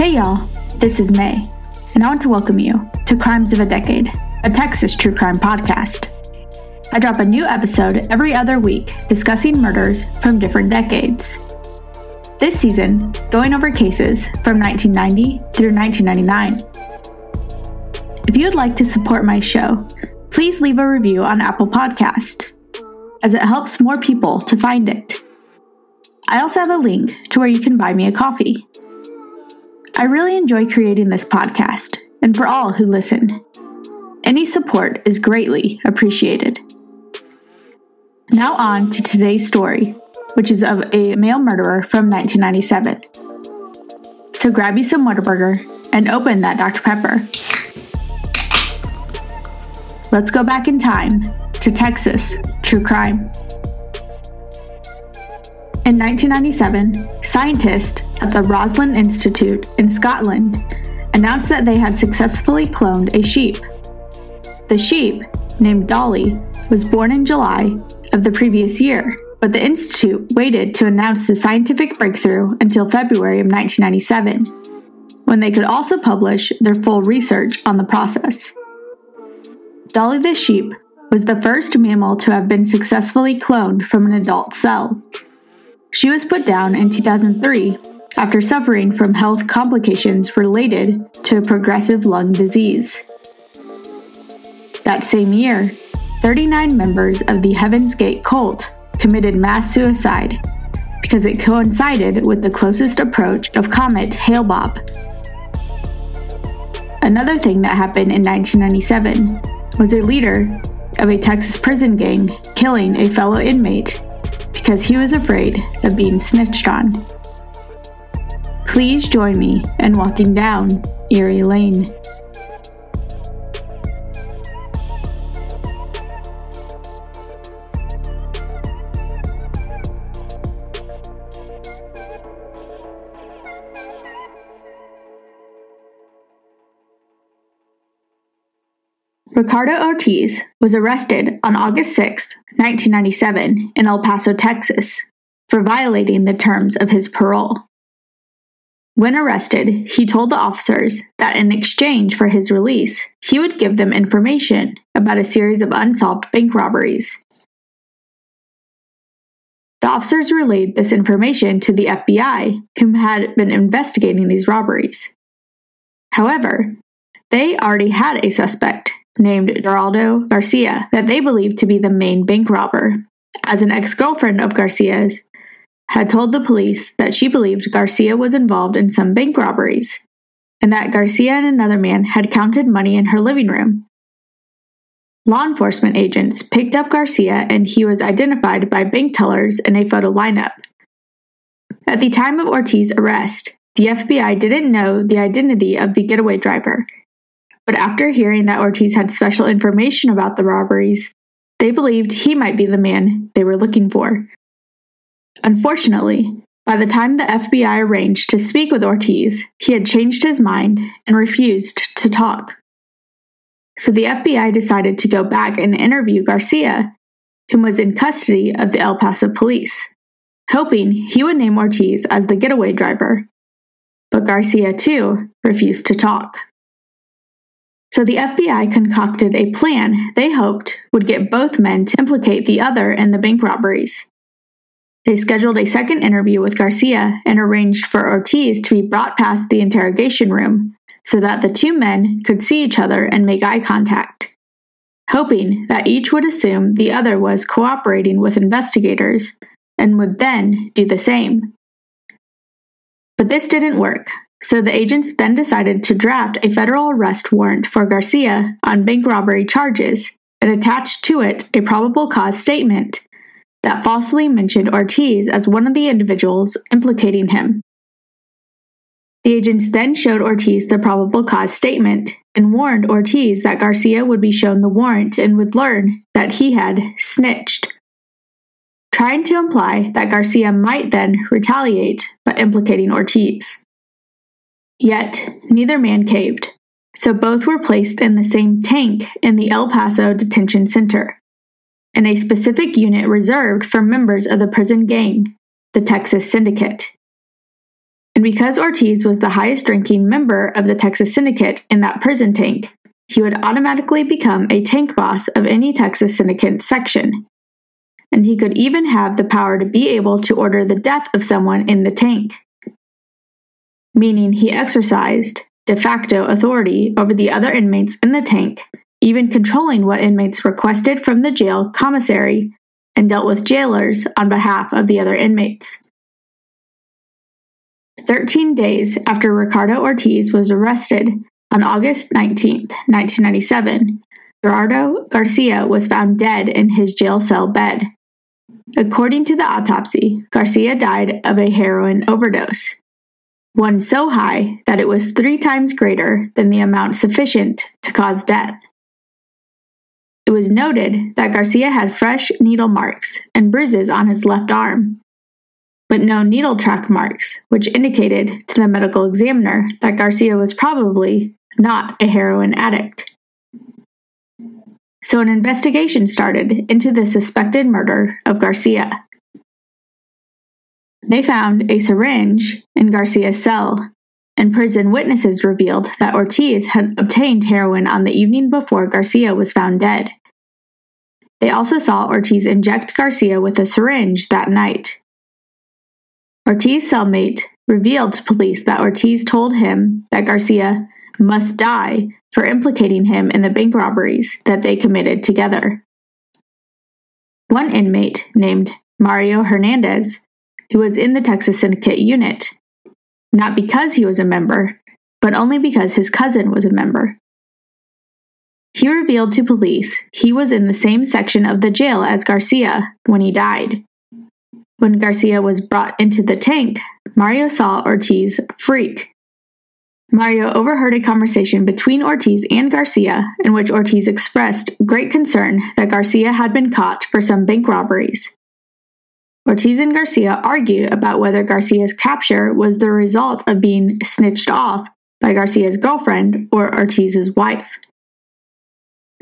Hey y'all, this is May, and I want to welcome you to Crimes of a Decade, a Texas true crime podcast. I drop a new episode every other week discussing murders from different decades. This season, going over cases from 1990 through 1999. If you would like to support my show, please leave a review on Apple Podcast, as it helps more people to find it. I also have a link to where you can buy me a coffee. I really enjoy creating this podcast, and for all who listen, any support is greatly appreciated. Now, on to today's story, which is of a male murderer from 1997. So, grab you some Whataburger and open that Dr. Pepper. Let's go back in time to Texas true crime. In 1997, scientists at the Roslin Institute in Scotland announced that they had successfully cloned a sheep. The sheep, named Dolly, was born in July of the previous year, but the Institute waited to announce the scientific breakthrough until February of 1997, when they could also publish their full research on the process. Dolly the sheep was the first mammal to have been successfully cloned from an adult cell. She was put down in 2003 after suffering from health complications related to progressive lung disease. That same year, 39 members of the Heaven's Gate cult committed mass suicide because it coincided with the closest approach of comet Hale-Bopp. Another thing that happened in 1997 was a leader of a Texas prison gang killing a fellow inmate because he was afraid of being snitched on. Please join me in walking down Erie Lane. Ricardo Ortiz was arrested on August 6, 1997, in El Paso, Texas, for violating the terms of his parole. When arrested, he told the officers that in exchange for his release, he would give them information about a series of unsolved bank robberies. The officers relayed this information to the FBI, whom had been investigating these robberies. However, they already had a suspect named Geraldo Garcia that they believed to be the main bank robber, as an ex girlfriend of Garcia's had told the police that she believed Garcia was involved in some bank robberies, and that Garcia and another man had counted money in her living room. Law enforcement agents picked up Garcia and he was identified by bank tellers in a photo lineup. At the time of Ortiz's arrest, the FBI didn't know the identity of the getaway driver but after hearing that Ortiz had special information about the robberies, they believed he might be the man they were looking for. Unfortunately, by the time the FBI arranged to speak with Ortiz, he had changed his mind and refused to talk. So the FBI decided to go back and interview Garcia, whom was in custody of the El Paso police, hoping he would name Ortiz as the getaway driver. But Garcia, too, refused to talk. So the FBI concocted a plan they hoped would get both men to implicate the other in the bank robberies. They scheduled a second interview with Garcia and arranged for Ortiz to be brought past the interrogation room so that the two men could see each other and make eye contact, hoping that each would assume the other was cooperating with investigators and would then do the same. But this didn't work, so the agents then decided to draft a federal arrest warrant for Garcia on bank robbery charges and attached to it a probable cause statement that falsely mentioned Ortiz as one of the individuals implicating him. The agents then showed Ortiz the probable cause statement and warned Ortiz that Garcia would be shown the warrant and would learn that he had snitched, trying to imply that Garcia might then retaliate by implicating Ortiz. Yet, neither man caved, so both were placed in the same tank in the El Paso Detention Center, in a specific unit reserved for members of the prison gang, the Texas Syndicate. And because Ortiz was the highest ranking member of the Texas Syndicate in that prison tank, he would automatically become a tank boss of any Texas Syndicate section. And he could even have the power to be able to order the death of someone in the tank. Meaning he exercised de facto authority over the other inmates in the tank, even controlling what inmates requested from the jail commissary and dealt with jailers on behalf of the other inmates. Thirteen days after Ricardo Ortiz was arrested on August 19, 1997, Gerardo Garcia was found dead in his jail cell bed. According to the autopsy, Garcia died of a heroin overdose, one so high that it was three times greater than the amount sufficient to cause death. It was noted that Garcia had fresh needle marks and bruises on his left arm, but no needle track marks, which indicated to the medical examiner that Garcia was probably not a heroin addict. So an investigation started into the suspected murder of Garcia. They found a syringe in Garcia's cell, and prison witnesses revealed that Ortiz had obtained heroin on the evening before Garcia was found dead. They also saw Ortiz inject Garcia with a syringe that night. Ortiz's cellmate revealed to police that Ortiz told him that Garcia must die for implicating him in the bank robberies that they committed together. One inmate, named Mario Hernandez, who was in the Texas Syndicate unit, not because he was a member, but only because his cousin was a member. He revealed to police he was in the same section of the jail as Garcia when he died. When Garcia was brought into the tank, Mario saw Ortiz freak. Mario overheard a conversation between Ortiz and Garcia in which Ortiz expressed great concern that Garcia had been caught for some bank robberies. Ortiz and Garcia argued about whether Garcia's capture was the result of being snitched off by Garcia's girlfriend or Ortiz's wife.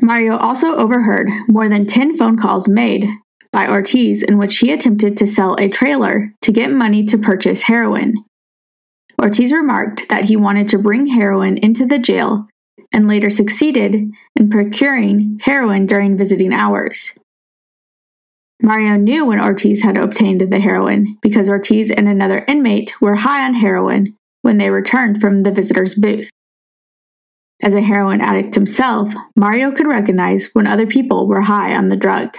Mario also overheard more than 10 phone calls made by Ortiz in which he attempted to sell a trailer to get money to purchase heroin. Ortiz remarked that he wanted to bring heroin into the jail and later succeeded in procuring heroin during visiting hours. Mario knew when Ortiz had obtained the heroin because Ortiz and another inmate were high on heroin when they returned from the visitor's booth. As a heroin addict himself, Mario could recognize when other people were high on the drug.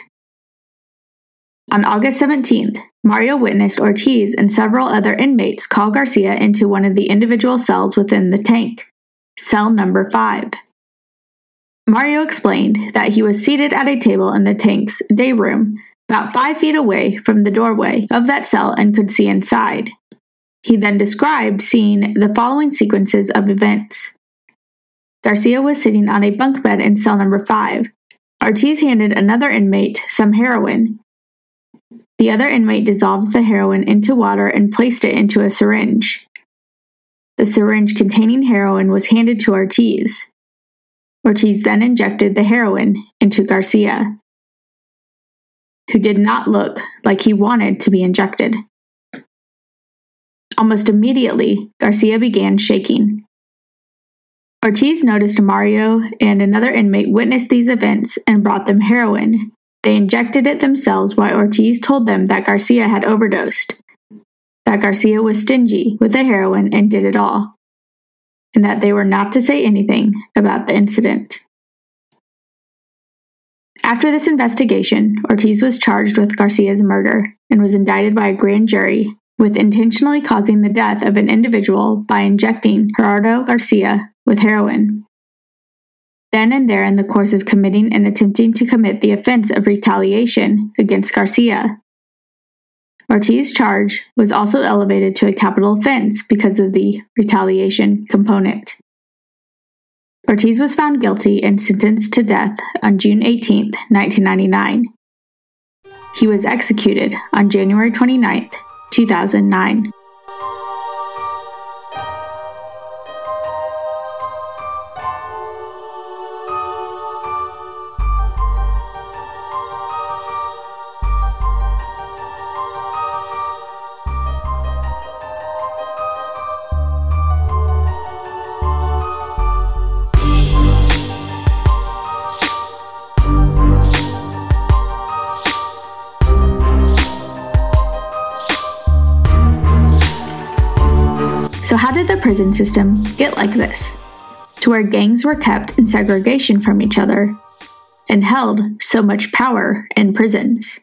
On August 17th, Mario witnessed Ortiz and several other inmates call Garcia into one of the individual cells within the tank, cell number 5. Mario explained that he was seated at a table in the tank's day room, about five feet away from the doorway of that cell and could see inside. He then described seeing the following sequences of events. Garcia was sitting on a bunk bed in cell number 5. Ortiz handed another inmate some heroin, the other inmate dissolved the heroin into water and placed it into a syringe. The syringe containing heroin was handed to Ortiz. Ortiz then injected the heroin into Garcia, who did not look like he wanted to be injected. Almost immediately, Garcia began shaking. Ortiz noticed Mario and another inmate witnessed these events and brought them heroin, they injected it themselves while Ortiz told them that Garcia had overdosed, that Garcia was stingy with the heroin and did it all, and that they were not to say anything about the incident. After this investigation, Ortiz was charged with Garcia's murder and was indicted by a grand jury with intentionally causing the death of an individual by injecting Gerardo Garcia with heroin then and there in the course of committing and attempting to commit the offense of retaliation against Garcia. Ortiz's charge was also elevated to a capital offense because of the retaliation component. Ortiz was found guilty and sentenced to death on June 18, 1999. He was executed on January 29, 2009. Prison system get like this? To where gangs were kept in segregation from each other and held so much power in prisons?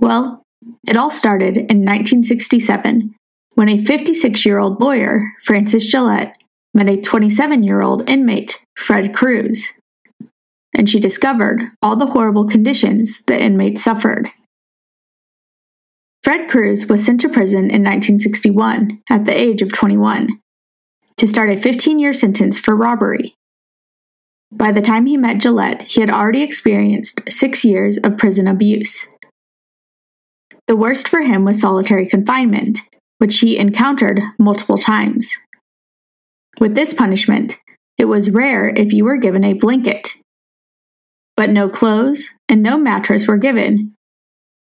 Well, it all started in 1967 when a 56 year old lawyer, Frances Jalet, met a 27 year old inmate, Fred Cruz, and she discovered all the horrible conditions the inmates suffered. Fred Cruz was sent to prison in 1961 at the age of 21 to start a 15 year sentence for robbery. By the time he met Jalet, he had already experienced six years of prison abuse. The worst for him was solitary confinement, which he encountered multiple times. With this punishment, it was rare if you were given a blanket. But no clothes and no mattress were given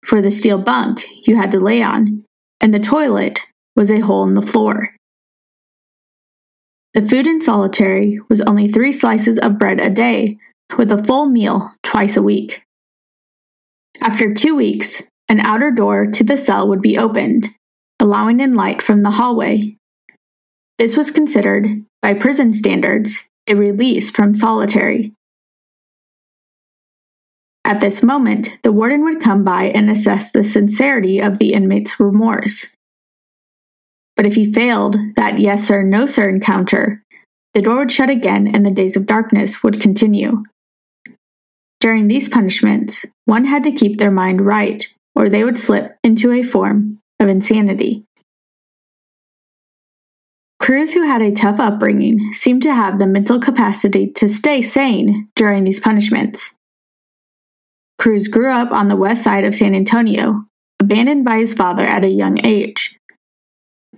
for the steel bunk you had to lay on, and the toilet was a hole in the floor. The food in solitary was only three slices of bread a day, with a full meal twice a week. After two weeks, an outer door to the cell would be opened, allowing in light from the hallway. This was considered, by prison standards, a release from solitary. At this moment, the warden would come by and assess the sincerity of the inmate's remorse. But if he failed that yes sir, no sir encounter, the door would shut again and the days of darkness would continue. During these punishments, one had to keep their mind right or they would slip into a form of insanity. Cruz who had a tough upbringing, seemed to have the mental capacity to stay sane during these punishments. Cruz grew up on the west side of San Antonio, abandoned by his father at a young age.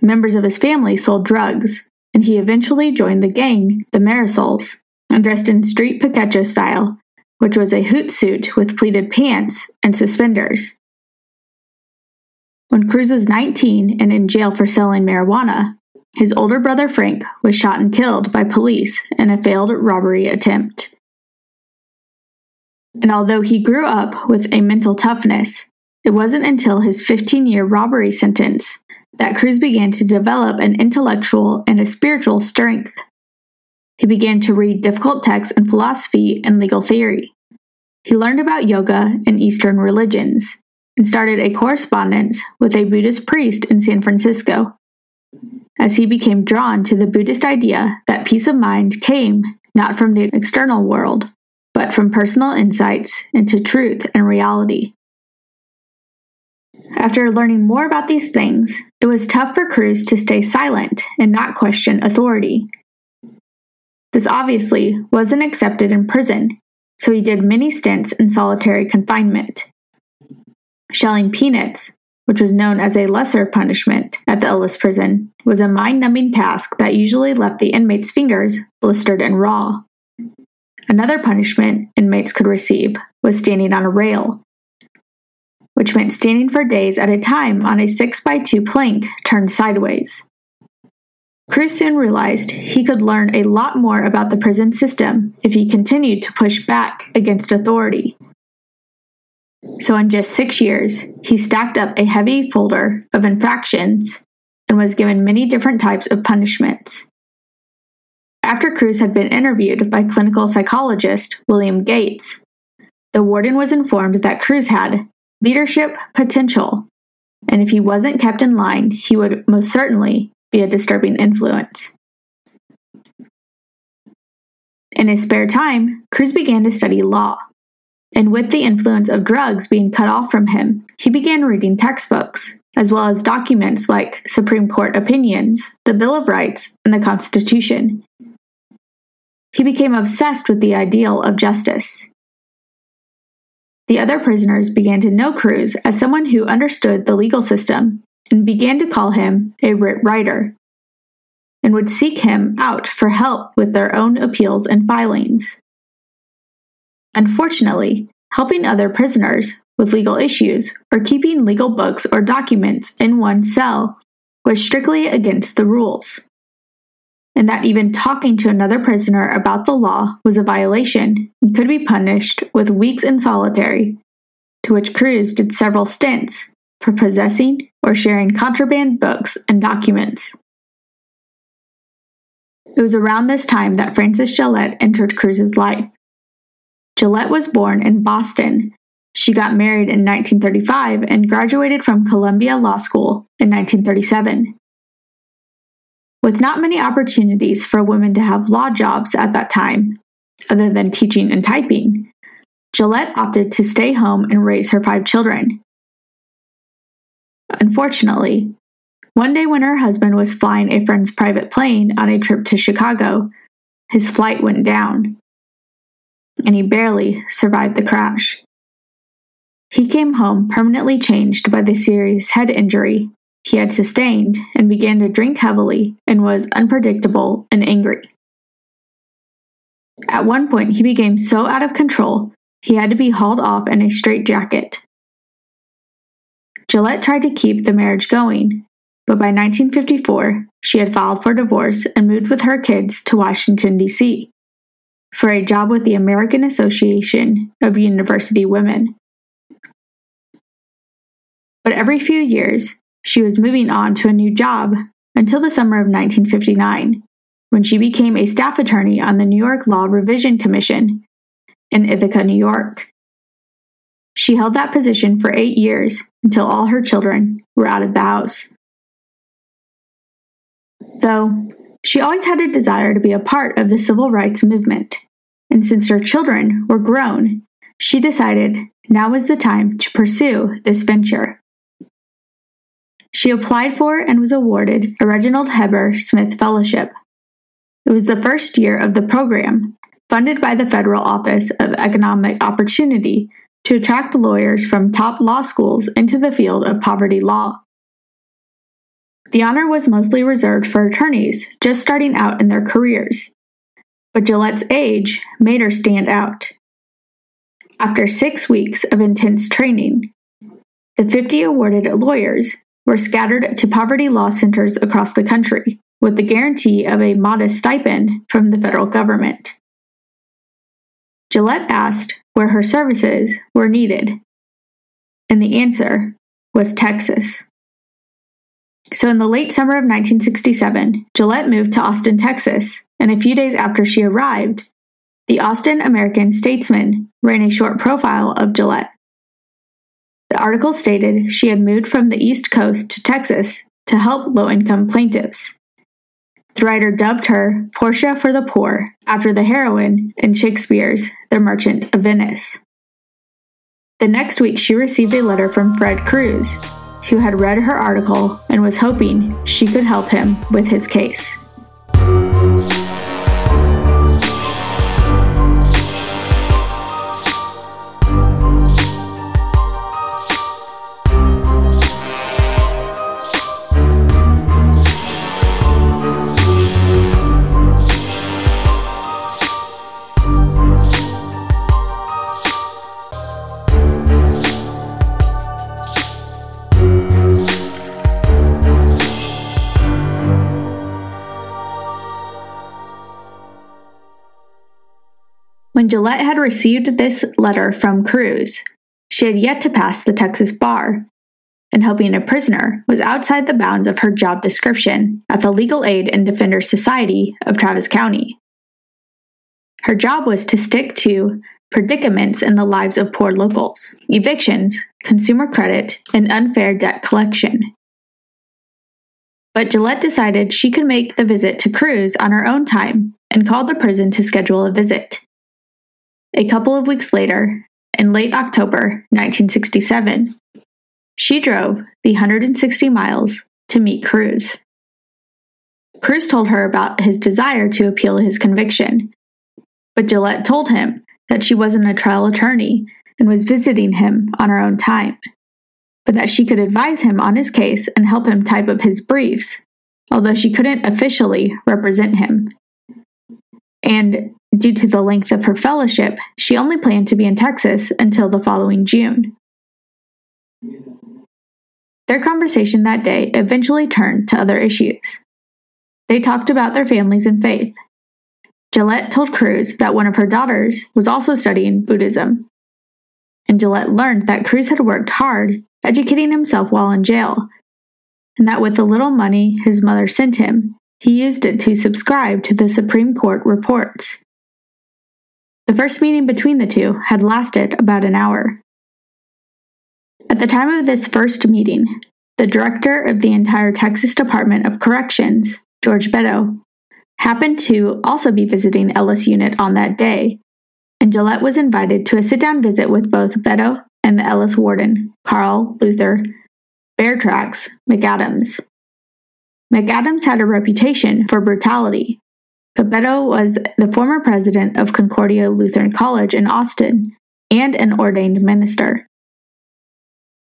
Members of his family sold drugs, and he eventually joined the gang, the Marisols, and dressed in street Pachuco style, which was a zoot suit with pleated pants and suspenders. When Cruz was 19 and in jail for selling marijuana, his older brother Frank was shot and killed by police in a failed robbery attempt. And although he grew up with a mental toughness, it wasn't until his 15 year robbery sentence that Cruz began to develop an intellectual and a spiritual strength. He began to read difficult texts in philosophy and legal theory. He learned about yoga and Eastern religions, and started a correspondence with a Buddhist priest in San Francisco. As he became drawn to the Buddhist idea that peace of mind came not from the external world, but from personal insights into truth and reality. After learning more about these things, it was tough for Cruz to stay silent and not question authority. This obviously wasn't accepted in prison, so he did many stints in solitary confinement. Shelling peanuts, which was known as a lesser punishment at the Ellis prison, was a mind numbing task that usually left the inmates' fingers blistered and raw. Another punishment inmates could receive was standing on a rail, which meant standing for days at a time on a 6 by 2 plank turned sideways. Cruz soon realized he could learn a lot more about the prison system if he continued to push back against authority. So, in just six years, he stacked up a heavy folder of infractions and was given many different types of punishments. After Cruz had been interviewed by clinical psychologist William Gates, the warden was informed that Cruz had leadership potential, and if he wasn't kept in line, he would most certainly be a disturbing influence. In his spare time, Cruz began to study law and with the influence of drugs being cut off from him, he began reading textbooks, as well as documents like Supreme Court opinions, the Bill of Rights, and the Constitution. He became obsessed with the ideal of justice. The other prisoners began to know Cruz as someone who understood the legal system and began to call him a writ writer, and would seek him out for help with their own appeals and filings. Unfortunately, helping other prisoners with legal issues or keeping legal books or documents in one cell was strictly against the rules. And that even talking to another prisoner about the law was a violation and could be punished with weeks in solitary, to which Cruz did several stints for possessing or sharing contraband books and documents. It was around this time that Frances Jalet entered Cruz's life. Jalet was born in Boston. She got married in 1935 and graduated from Columbia Law School in 1937. With not many opportunities for women to have law jobs at that time, other than teaching and typing, Jalet opted to stay home and raise her five children. Unfortunately, one day when her husband was flying a friend's private plane on a trip to Chicago, his flight went down, and he barely survived the crash. He came home permanently changed by the serious head injury he had sustained and began to drink heavily and was unpredictable and angry. At one point, he became so out of control he had to be hauled off in a straitjacket. Jalet tried to keep the marriage going, but by 1954, she had filed for divorce and moved with her kids to Washington, D.C. for a job with the American Association of University Women. But every few years, she was moving on to a new job until the summer of 1959, when she became a staff attorney on the New York Law Revision Commission in Ithaca, New York. She held that position for eight years until all her children were out of the house. Though, she always had a desire to be a part of the civil rights movement, and since her children were grown, she decided now was the time to pursue this venture. She applied for and was awarded a Reginald Heber Smith Fellowship. It was the first year of the program, funded by the Federal Office of Economic Opportunity to attract lawyers from top law schools into the field of poverty law. The honor was mostly reserved for attorneys just starting out in their careers, but Jalet's age made her stand out. After six weeks of intense training, the 50 awarded lawyers were scattered to poverty law centers across the country with the guarantee of a modest stipend from the federal government. Jalet asked where her services were needed, and the answer was Texas. So, in the late summer of 1967, Jalet moved to Austin, Texas, and a few days after she arrived, the Austin American Statesman ran a short profile of Jalet. The article stated she had moved from the East Coast to Texas to help low income plaintiffs. The writer dubbed her Portia for the Poor after the heroine in Shakespeare's The Merchant of Venice. The next week, she received a letter from Fred Cruz, who had read her article and was hoping she could help him with his case. Jalet had received this letter from Cruz, she had yet to pass the Texas bar, and helping a prisoner was outside the bounds of her job description at the Legal Aid and Defender Society of Travis County. Her job was to stick to predicaments in the lives of poor locals, evictions, consumer credit, and unfair debt collection. But Jalet decided she could make the visit to Cruz on her own time and called the prison to schedule a visit. A couple of weeks later, in late October 1967, she drove the 160 miles to meet Cruz. Cruz told her about his desire to appeal his conviction, but Jalet told him that she wasn't a trial attorney and was visiting him on her own time, but that she could advise him on his case and help him type up his briefs, although she couldn't officially represent him. And Due to the length of her fellowship, she only planned to be in Texas until the following June. Their conversation that day eventually turned to other issues. They talked about their families and faith. Jalet told Cruz that one of her daughters was also studying Buddhism. And Jalet learned that Cruz had worked hard, educating himself while in jail, and that with the little money his mother sent him, he used it to subscribe to the Supreme Court reports. The first meeting between the two had lasted about an hour. At the time of this first meeting, the director of the entire Texas Department of Corrections, George Beto, happened to also be visiting Ellis Unit on that day, and Jalet was invited to a sit down visit with both Beto and the Ellis warden, Carl Luther Fairfax McAdams. McAdams had a reputation for brutality, Beto was the former president of Concordia Lutheran College in Austin and an ordained minister.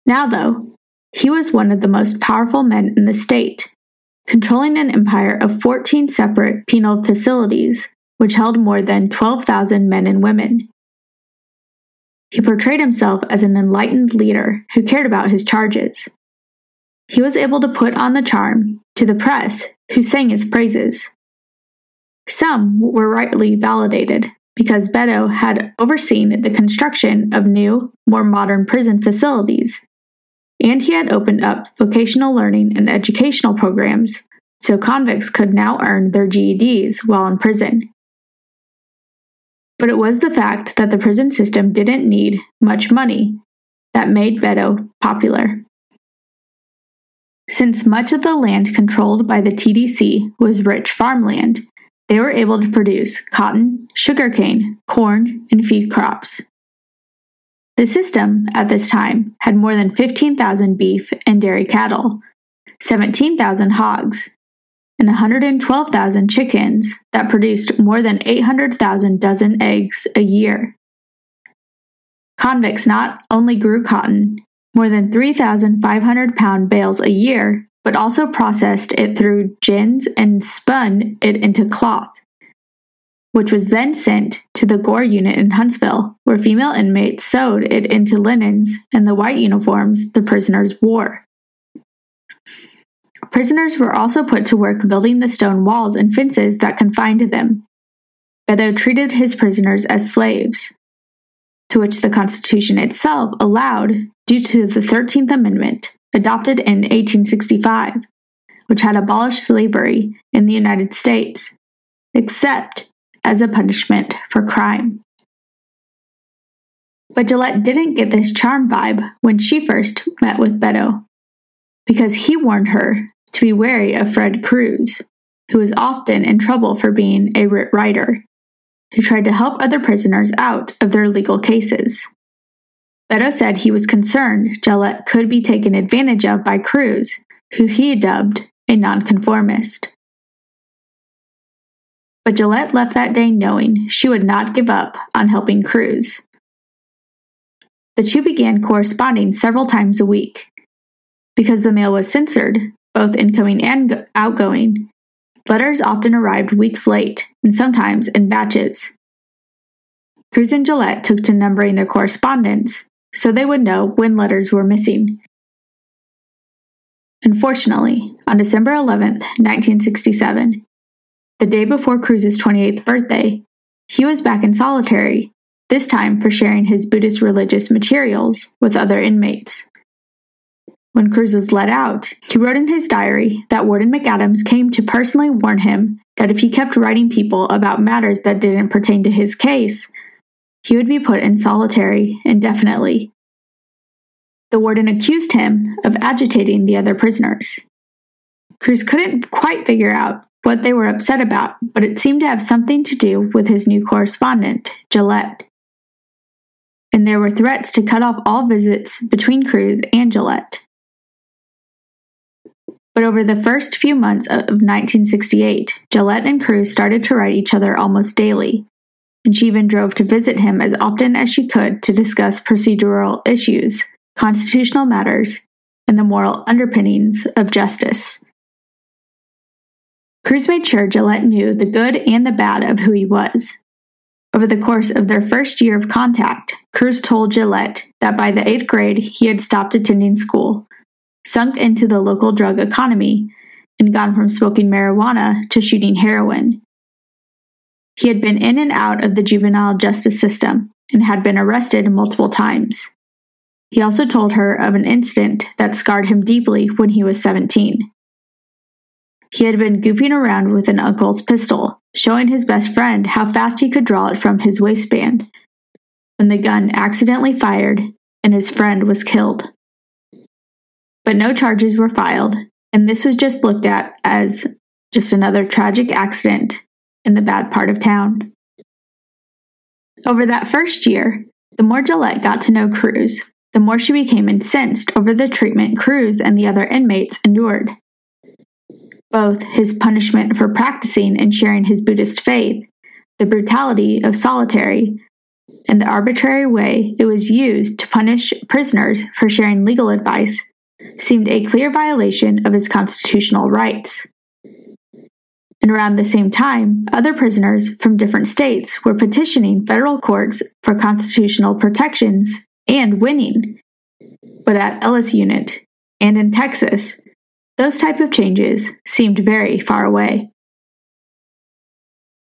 Now, though, he was one of the most powerful men in the state, controlling an empire of 14 separate penal facilities which held more than 12,000 men and women. He portrayed himself as an enlightened leader who cared about his charges. He was able to put on the charm to the press, who sang his praises. Some were rightly validated because Beto had overseen the construction of new, more modern prison facilities, and he had opened up vocational learning and educational programs so convicts could now earn their GEDs while in prison. But it was the fact that the prison system didn't need much money that made Beto popular. Since much of the land controlled by the TDC was rich farmland, they were able to produce cotton, sugarcane, corn, and feed crops. The system, at this time, had more than 15,000 beef and dairy cattle, 17,000 hogs, and 112,000 chickens that produced more than 800,000 dozen eggs a year. Convicts not only grew cotton, more than 3,500 pound bales a year, but also processed it through gins and spun it into cloth, which was then sent to the Goree unit in Huntsville, where female inmates sewed it into linens and the white uniforms the prisoners wore. Prisoners were also put to work building the stone walls and fences that confined them. Beto treated his prisoners as slaves, to which the Constitution itself allowed due to the 13th Amendment, adopted in 1865, which had abolished slavery in the United States, except as a punishment for crime. But Jalet didn't get this charm vibe when she first met with Beto, because he warned her to be wary of Fred Cruz, who was often in trouble for being a writ writer, who tried to help other prisoners out of their legal cases. Beto said he was concerned Jalet could be taken advantage of by Cruz, who he dubbed a nonconformist. But Jalet left that day knowing she would not give up on helping Cruz. The two began corresponding several times a week. Because the mail was censored, both incoming and outgoing, letters often arrived weeks late and sometimes in batches. Cruz and Jalet took to numbering their correspondence so they would know when letters were missing. Unfortunately, on December 11, 1967, the day before Cruz's 28th birthday, he was back in solitary, this time for sharing his Buddhist religious materials with other inmates. When Cruz was let out, he wrote in his diary that Warden McAdams came to personally warn him that if he kept writing people about matters that didn't pertain to his case, he would be put in solitary indefinitely. The warden accused him of agitating the other prisoners. Cruz couldn't quite figure out what they were upset about, but it seemed to have something to do with his new correspondent, Jalet. And there were threats to cut off all visits between Cruz and Jalet. But over the first few months of 1968, Jalet and Cruz started to write each other almost daily, even drove to visit him as often as she could to discuss procedural issues, constitutional matters, and the moral underpinnings of justice. Cruz made sure Jalet knew the good and the bad of who he was. Over the course of their first year of contact, Cruz told Jalet that by the eighth grade he had stopped attending school, sunk into the local drug economy, and gone from smoking marijuana to shooting heroin. He had been in and out of the juvenile justice system and had been arrested multiple times. he also told her of an incident that scarred him deeply when he was 17. He had been goofing around with an uncle's pistol, showing his best friend how fast he could draw it from his waistband, when the gun accidentally fired and his friend was killed. But no charges were filed, and this was just looked at as just another tragic accident in the bad part of town. Over that first year, the more Jalet got to know Cruz, the more she became incensed over the treatment Cruz and the other inmates endured. Both his punishment for practicing and sharing his Buddhist faith, the brutality of solitary, and the arbitrary way it was used to punish prisoners for sharing legal advice seemed a clear violation of his constitutional rights. And around the same time, other prisoners from different states were petitioning federal courts for constitutional protections and winning. But at Ellis Unit and in Texas, those type of changes seemed very far away.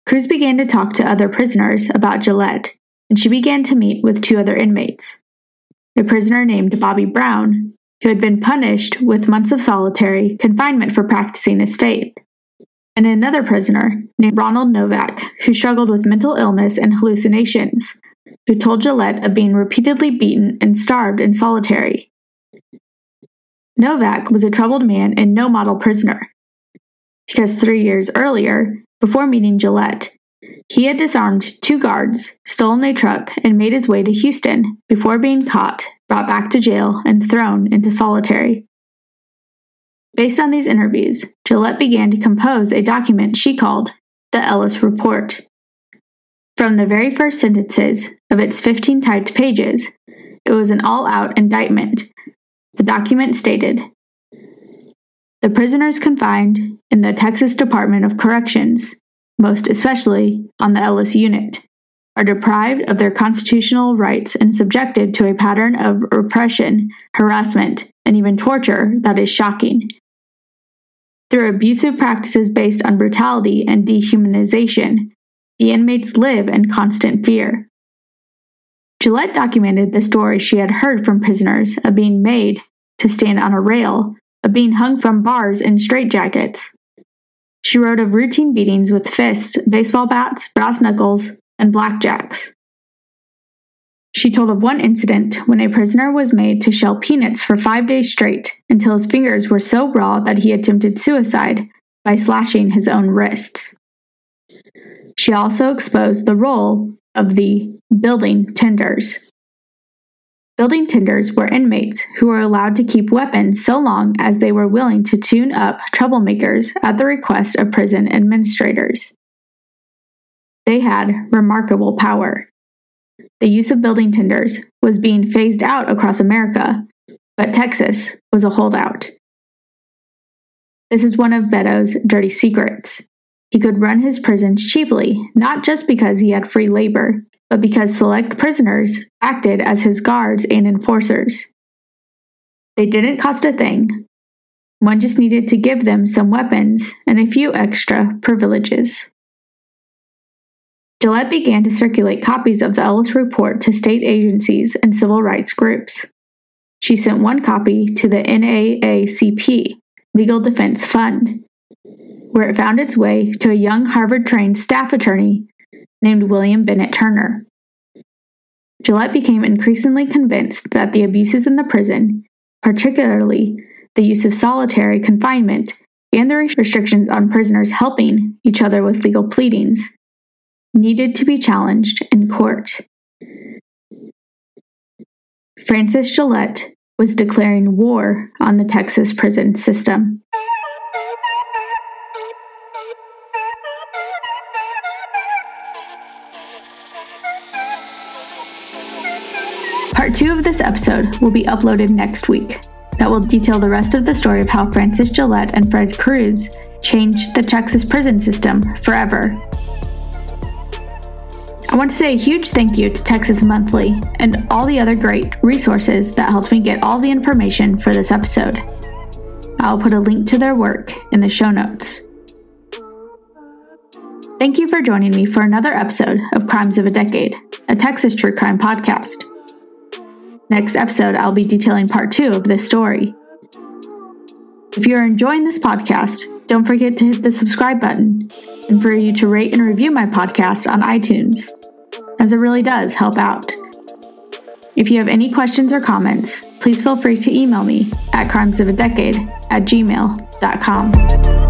Cruz began to talk to other prisoners about Jalet, and she began to meet with two other inmates. A prisoner named Bobby Brown, who had been punished with months of solitary confinement for practicing his faith, and another prisoner named Ronald Novak, who struggled with mental illness and hallucinations, who told Jalet of being repeatedly beaten and starved in solitary. Novak was a troubled man and no model prisoner, because three years earlier, before meeting Jalet, he had disarmed two guards, stolen a truck, and made his way to Houston before being caught, brought back to jail, and thrown into solitary. Based on these interviews, Jalet began to compose a document she called the Ellis Report. From the very first sentences of its 15 typed pages, it was an all out indictment. The document stated The prisoners confined in the Texas Department of Corrections, most especially on the Ellis Unit, are deprived of their constitutional rights and subjected to a pattern of repression, harassment, and even torture that is shocking. Through abusive practices based on brutality and dehumanization, the inmates live in constant fear. Jalet documented the stories she had heard from prisoners of being made to stand on a rail, of being hung from bars in straitjackets. She wrote of routine beatings with fists, baseball bats, brass knuckles, and blackjacks. She told of one incident when a prisoner was made to shell peanuts for five days straight until his fingers were so raw that he attempted suicide by slashing his own wrists. She also exposed the role of the building tenders. Building tenders were inmates who were allowed to keep weapons so long as they were willing to tune up troublemakers at the request of prison administrators. They had remarkable power the use of building tenders was being phased out across America, but Texas was a holdout. This is one of Beto's dirty secrets. He could run his prisons cheaply, not just because he had free labor, but because select prisoners acted as his guards and enforcers. They didn't cost a thing. One just needed to give them some weapons and a few extra privileges. Jalet began to circulate copies of the Ellis Report to state agencies and civil rights groups. She sent one copy to the NAACP, Legal Defense Fund, where it found its way to a young Harvard trained staff attorney named William Bennett Turner. Jalet became increasingly convinced that the abuses in the prison, particularly the use of solitary confinement and the restrictions on prisoners helping each other with legal pleadings, needed to be challenged in court. Frances Jalet was declaring war on the Texas prison system. Part 2 of this episode will be uploaded next week. That will detail the rest of the story of how Frances Jalet and Fred Cruz changed the Texas prison system forever. I want to say a huge thank you to Texas Monthly and all the other great resources that helped me get all the information for this episode. I'll put a link to their work in the show notes. Thank you for joining me for another episode of Crimes of a Decade, a Texas true crime podcast. Next episode, I'll be detailing part two of this story. If you're enjoying this podcast, don't forget to hit the subscribe button and for you to rate and review my podcast on iTunes, as it really does help out. If you have any questions or comments, please feel free to email me at crimesofadecade at gmail.com.